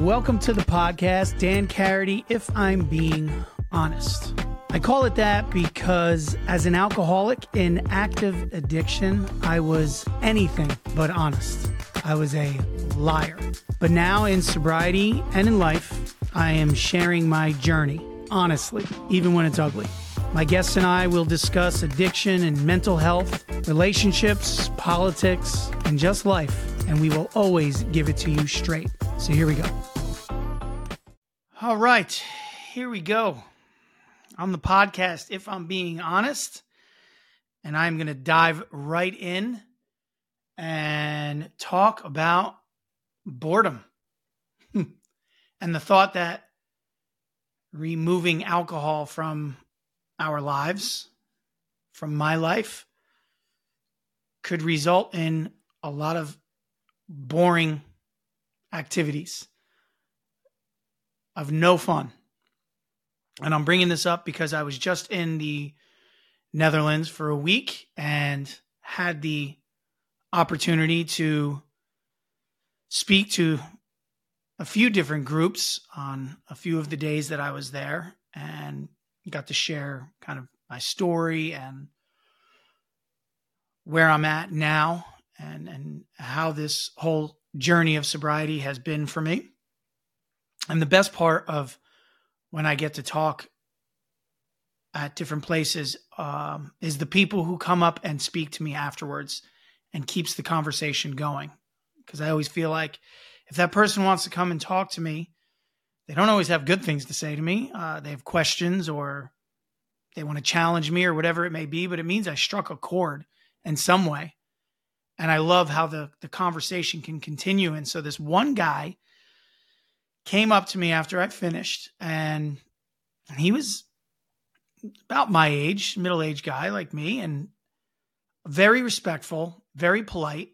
Welcome to the podcast, Dan Carity, If I'm Being Honest. I call it that because as an alcoholic in active addiction, I was anything but honest. I was a liar. But now in sobriety and in life, I am sharing my journey, honestly, even when it's ugly. My guests and I will discuss addiction and mental health, relationships, politics, and just life. And we will always give it to you straight. So here we go. All right, here we go on the podcast, if I'm being honest. And I'm going to dive right in and talk about boredom and the thought that removing alcohol from our lives, from my life, could result in a lot of boring activities of no fun. And I'm bringing this up because I was just in the Netherlands for a week and had the opportunity to speak to a few different groups on a few of the days that I was there and got to share kind of my story and where I'm at now and and how this whole journey of sobriety has been for me. And the best part of when I get to talk at different places um, is the people who come up and speak to me afterwards and keeps the conversation going. Because I always feel like if that person wants to come and talk to me, they don't always have good things to say to me. Uh, they have questions or they want to challenge me or whatever it may be, but it means I struck a chord in some way. And I love how the, the conversation can continue. And so this one guy came up to me after I finished and he was about my age, middle aged guy like me, and very respectful, very polite,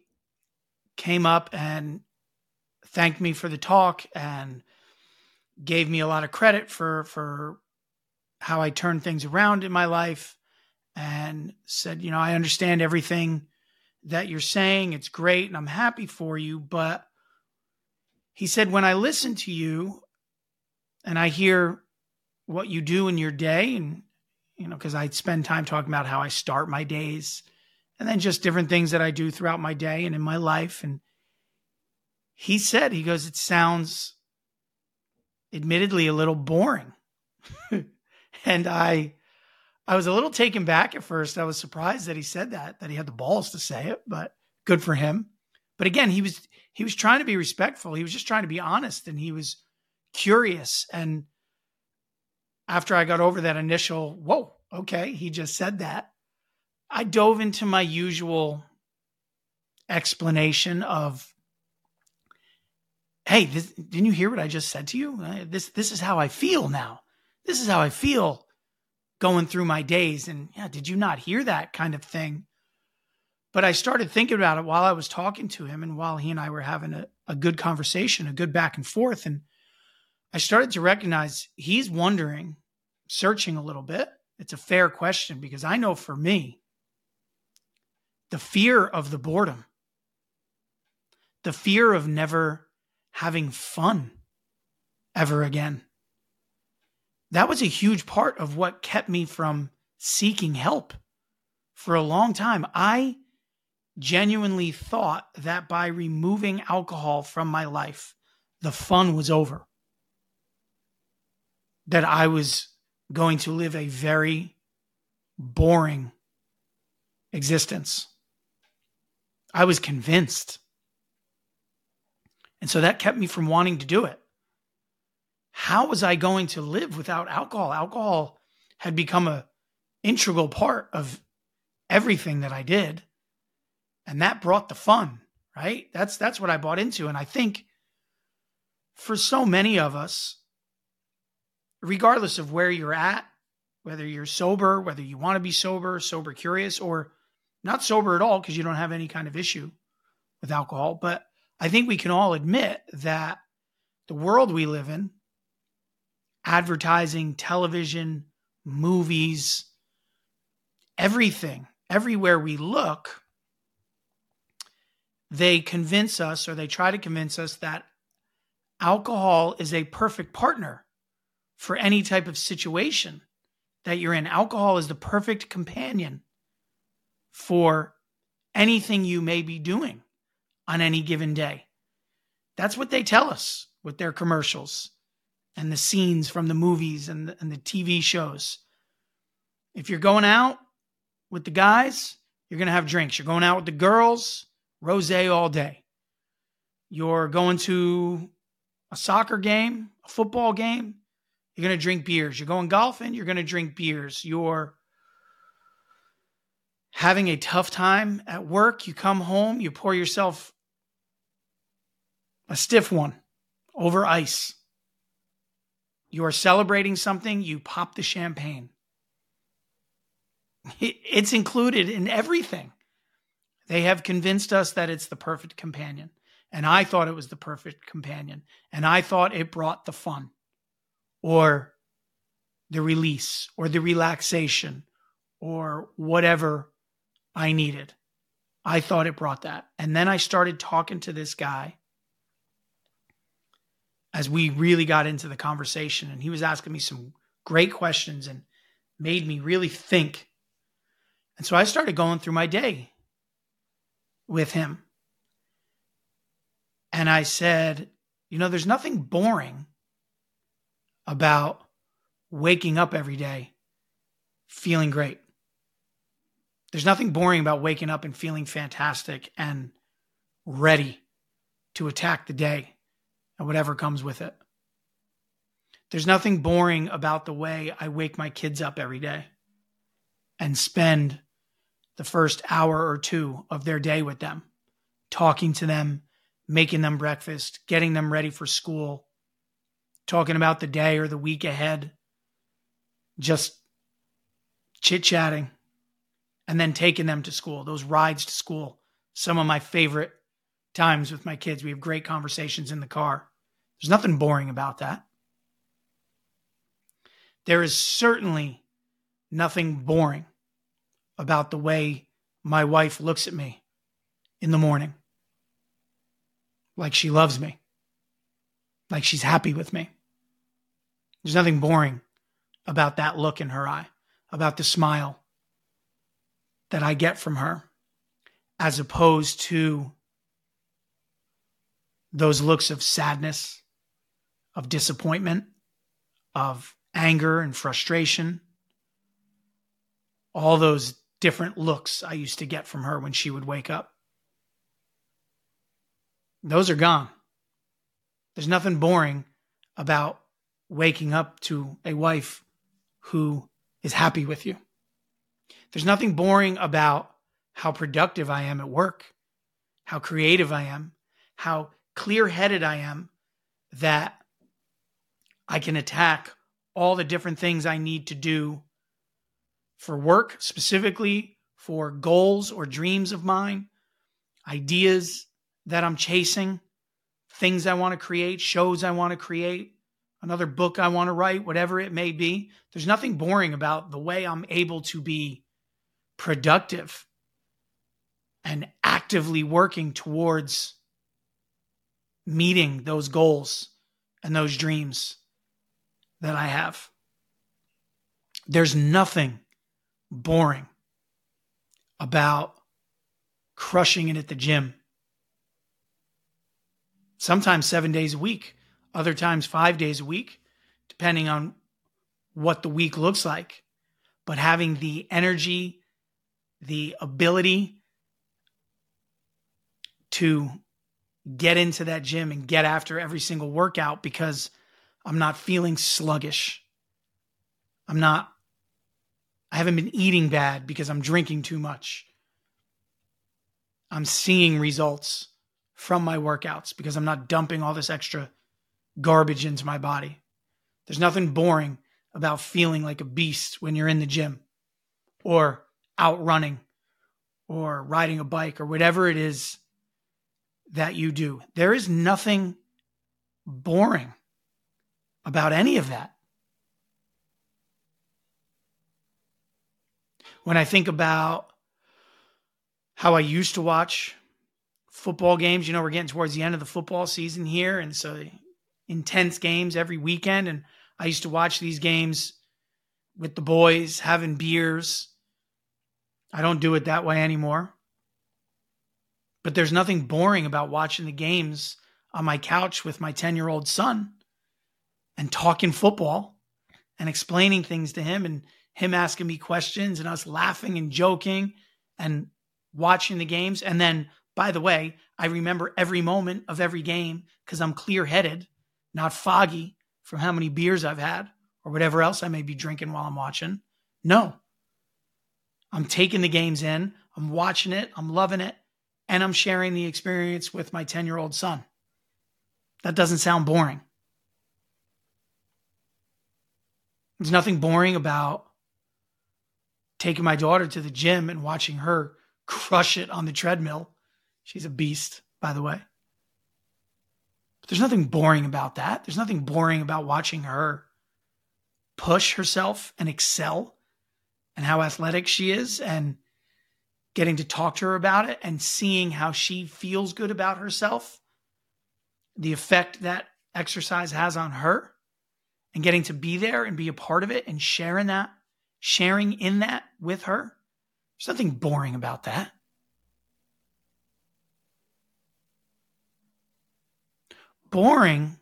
came up and thanked me for the talk and gave me a lot of credit for for how I turned things around in my life and said, you know, I understand everything that you're saying. It's great and I'm happy for you, but he said when I listen to you and I hear what you do in your day and you know, because I spend time talking about how I start my days and then just different things that I do throughout my day and in my life. And he said, he goes, it sounds admittedly a little boring. and I, I was a little taken back at first. I was surprised that he said that, that he had the balls to say it, but good for him. But again, he was, he was trying to be respectful. He was just trying to be honest and he was curious. And after I got over that initial, whoa, okay, he just said that, I dove into my usual explanation of, hey, this, didn't you hear what I just said to you? Uh, this, this is how I feel now. This is how I feel going through my days. And yeah, did you not hear that kind of thing? But I started thinking about it while I was talking to him and while he and I were having a, a good conversation, a good back and forth. And I started to recognize he's wondering, searching a little bit. It's a fair question because I know for me, the fear of the boredom, the fear of never having fun ever again, that was a huge part of what kept me from seeking help for a long time. I genuinely thought that by removing alcohol from my life, the fun was over that I was going to live a very boring existence. I was convinced. And so that kept me from wanting to do it. How was I going to live without alcohol? Alcohol had become a integral part of everything that I did. And that brought the fun, right? That's that's what I bought into and I think for so many of us regardless of where you're at, whether you're sober, whether you want to be sober, sober curious, or not sober at all because you don't have any kind of issue with alcohol. But I think we can all admit that the world we live in, advertising, television, movies, everything, everywhere we look, they convince us or they try to convince us that alcohol is a perfect partner for any type of situation that you're in. Alcohol is the perfect companion for anything you may be doing on any given day. That's what they tell us with their commercials and the scenes from the movies and the, and the TV shows. If you're going out with the guys, you're going to have drinks. You're going out with the girls, rose all day. You're going to a soccer game, a football game, you're going to drink beers. You're going golfing, you're going to drink beers. You're having a tough time at work, you come home, you pour yourself a stiff one over ice. You are celebrating something, you pop the champagne. It's included in everything. They have convinced us that it's the perfect companion. And I thought it was the perfect companion. And I thought it brought the fun or the release or the relaxation or whatever I needed. I thought it brought that. And then I started talking to this guy as we really got into the conversation. And he was asking me some great questions and made me really think. And so I started going through my day with him. And I said, you know, there's nothing boring about waking up every day feeling great. There's nothing boring about waking up and feeling fantastic and ready to attack the day and whatever comes with it. There's nothing boring about the way I wake my kids up every day and spend the first hour or two of their day with them, talking to them, making them breakfast, getting them ready for school, talking about the day or the week ahead, just chit chatting, and then taking them to school, those rides to school. Some of my favorite times with my kids. We have great conversations in the car. There's nothing boring about that. There is certainly nothing boring about the way my wife looks at me in the morning. Like she loves me, like she's happy with me. There's nothing boring about that look in her eye, about the smile that I get from her, as opposed to those looks of sadness, of disappointment, of anger and frustration. All those different looks I used to get from her when she would wake up. Those are gone. There's nothing boring about waking up to a wife who is happy with you. There's nothing boring about how productive I am at work, how creative I am, how clear headed I am that I can attack all the different things I need to do for work, specifically for goals or dreams of mine, ideas that I'm chasing, things I want to create, shows I want to create, another book I want to write, whatever it may be. There's nothing boring about the way I'm able to be productive and actively working towards meeting those goals and those dreams that I have. There's nothing boring about crushing it at the gym. Sometimes seven days a week other times five days a week, depending on what the week looks like. But having the energy, the ability to get into that gym and get after every single workout because I'm not feeling sluggish. I'm not, I haven't been eating bad because I'm drinking too much. I'm seeing results from my workouts because I'm not dumping all this extra garbage into my body. There's nothing boring about feeling like a beast when you're in the gym or out running or riding a bike or whatever it is that you do. There is nothing boring about any of that. When I think about how I used to watch football games, you know, we're getting towards the end of the football season here. And so intense games every weekend. And I used to watch these games with the boys, having beers. I don't do it that way anymore. But there's nothing boring about watching the games on my couch with my 10 year old son and talking football and explaining things to him and him asking me questions and us laughing and joking and watching the games. And then, by the way, I remember every moment of every game because I'm clear headed, not foggy from how many beers I've had or whatever else I may be drinking while I'm watching. No. I'm taking the games in, I'm watching it, I'm loving it, and I'm sharing the experience with my 10 year old son. That doesn't sound boring. There's nothing boring about taking my daughter to the gym and watching her crush it on the treadmill. She's a beast, by the way. But there's nothing boring about that. There's nothing boring about watching her push herself and excel and how athletic she is and getting to talk to her about it and seeing how she feels good about herself, the effect that exercise has on her, and getting to be there and be a part of it and sharing that, sharing in that with her. There's nothing boring about that. Boring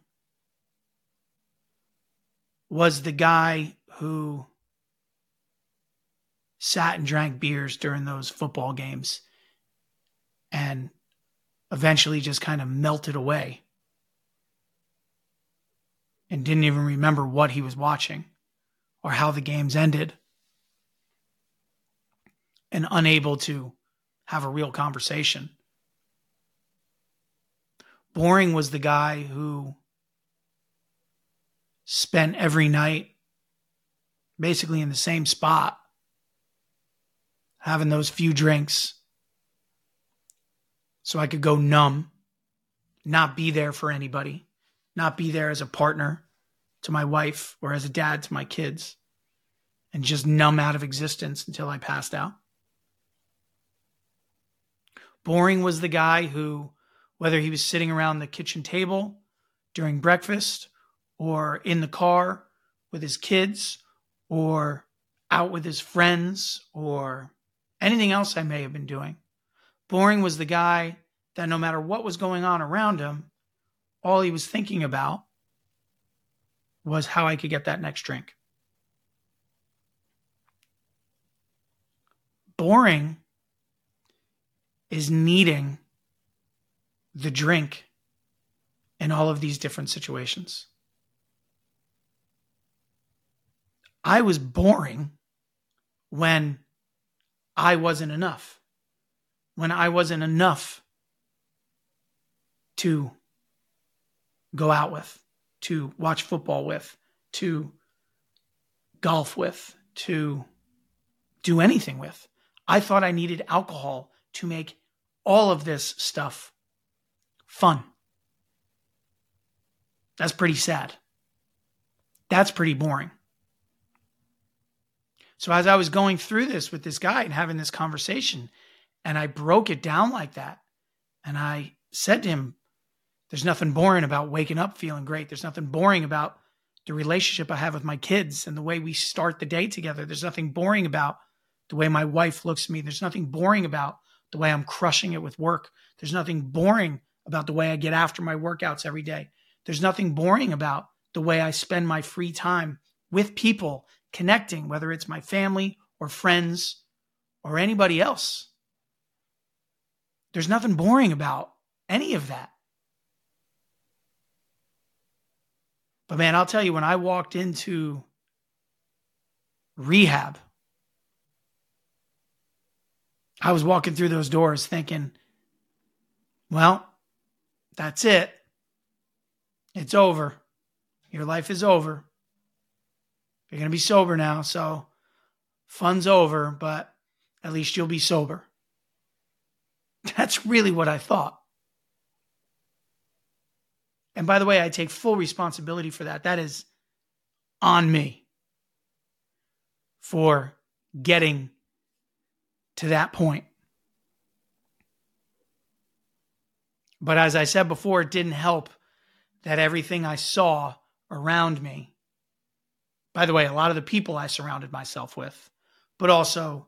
was the guy who sat and drank beers during those football games and eventually just kind of melted away and didn't even remember what he was watching or how the games ended and unable to have a real conversation. Boring was the guy who spent every night basically in the same spot having those few drinks so I could go numb, not be there for anybody, not be there as a partner to my wife or as a dad to my kids, and just numb out of existence until I passed out. Boring was the guy who, whether he was sitting around the kitchen table during breakfast or in the car with his kids or out with his friends or anything else I may have been doing. Boring was the guy that no matter what was going on around him, all he was thinking about was how I could get that next drink. Boring is needing the drink in all of these different situations. I was boring when I wasn't enough. When I wasn't enough to go out with, to watch football with, to golf with, to do anything with. I thought I needed alcohol to make all of this stuff fun. That's pretty sad. That's pretty boring. So as I was going through this with this guy and having this conversation, and I broke it down like that, and I said to him, There's nothing boring about waking up feeling great. There's nothing boring about the relationship I have with my kids and the way we start the day together. There's nothing boring about the way my wife looks at me. There's nothing boring about the way I'm crushing it with work. There's nothing boring about the way I get after my workouts every day. There's nothing boring about the way I spend my free time with people connecting, whether it's my family or friends or anybody else. There's nothing boring about any of that. But man, I'll tell you, when I walked into rehab, I was walking through those doors thinking, well, that's it. It's over. Your life is over. You're going to be sober now, so fun's over, but at least you'll be sober. That's really what I thought. And by the way, I take full responsibility for that. That is on me for getting to that point. But as I said before, it didn't help that everything I saw around me, by the way, a lot of the people I surrounded myself with, but also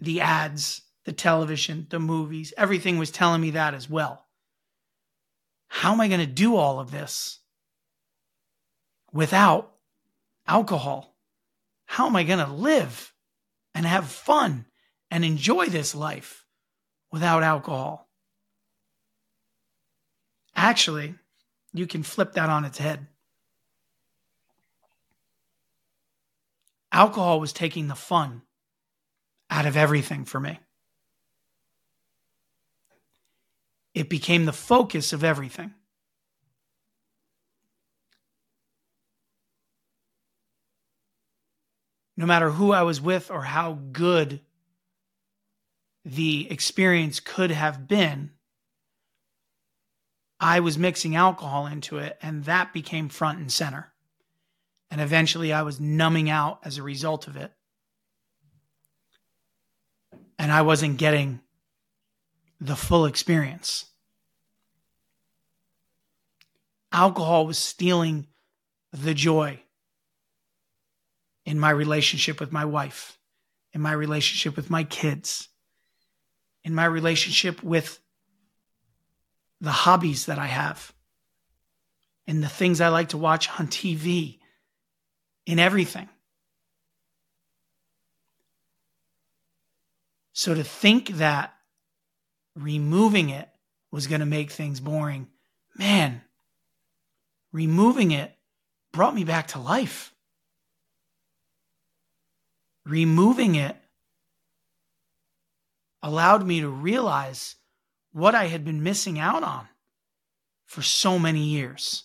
the ads, the television, the movies, everything was telling me that as well. How am I going to do all of this without alcohol? How am I going to live and have fun and enjoy this life without alcohol? Actually, you can flip that on its head. Alcohol was taking the fun out of everything for me. It became the focus of everything. No matter who I was with or how good the experience could have been, I was mixing alcohol into it, and that became front and center. And eventually I was numbing out as a result of it. And I wasn't getting the full experience. Alcohol was stealing the joy in my relationship with my wife, in my relationship with my kids, in my relationship with the hobbies that I have, and the things I like to watch on TV, in everything. So to think that removing it was going to make things boring, man, removing it brought me back to life. Removing it allowed me to realize what I had been missing out on for so many years.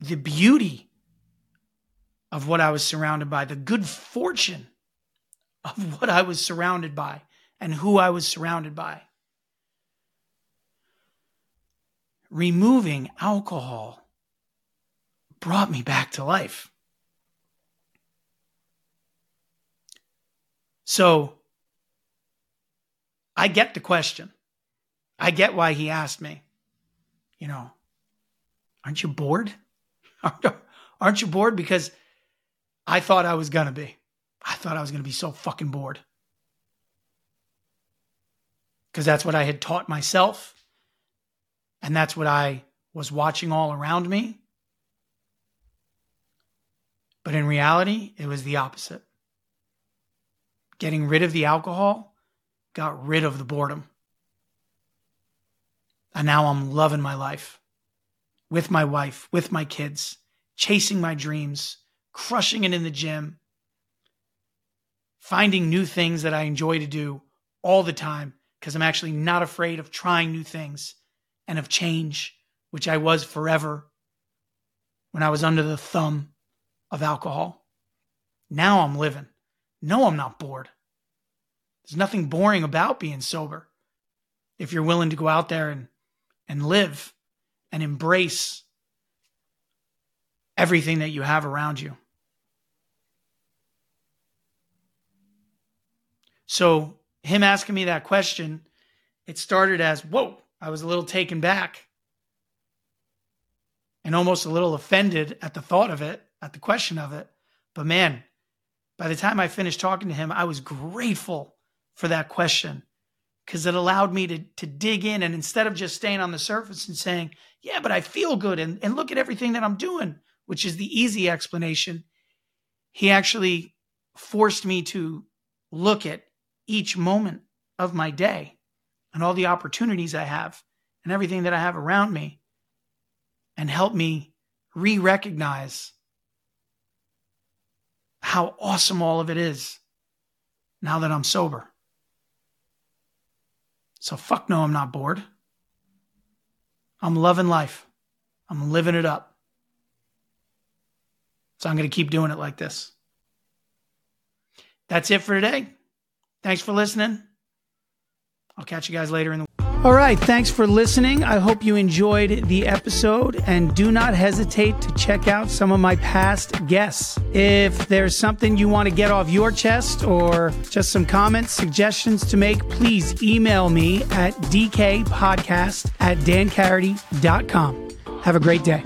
The beauty of what I was surrounded by, the good fortune of what I was surrounded by and who I was surrounded by. Removing alcohol brought me back to life. So I get the question. I get why he asked me. You know, aren't you bored? Aren't you bored? Because I thought I was going to be. I thought I was going to be so fucking bored. Because that's what I had taught myself. And that's what I was watching all around me. But in reality, it was the opposite. Getting rid of the alcohol got rid of the boredom. And now I'm loving my life with my wife, with my kids, chasing my dreams, crushing it in the gym, finding new things that I enjoy to do all the time because I'm actually not afraid of trying new things and of change, which I was forever when I was under the thumb of alcohol. Now I'm living. No, I'm not bored. There's nothing boring about being sober if you're willing to go out there and, and live and embrace everything that you have around you. So, him asking me that question, it started as, whoa, I was a little taken back and almost a little offended at the thought of it, at the question of it. But man, by the time I finished talking to him, I was grateful for that question because it allowed me to, to dig in. And instead of just staying on the surface and saying, yeah, but I feel good and, and look at everything that I'm doing, which is the easy explanation, he actually forced me to look at each moment of my day and all the opportunities I have and everything that I have around me and help me re recognize how awesome all of it is now that I'm sober. So, fuck no, I'm not bored. I'm loving life. I'm living it up. So, I'm going to keep doing it like this. That's it for today. Thanks for listening. I'll catch you guys later in the All right. Thanks for listening. I hope you enjoyed the episode and do not hesitate to check out some of my past guests. If there's something you want to get off your chest or just some comments, suggestions to make, please email me at dkpodcast at dancarity.com. Have a great day.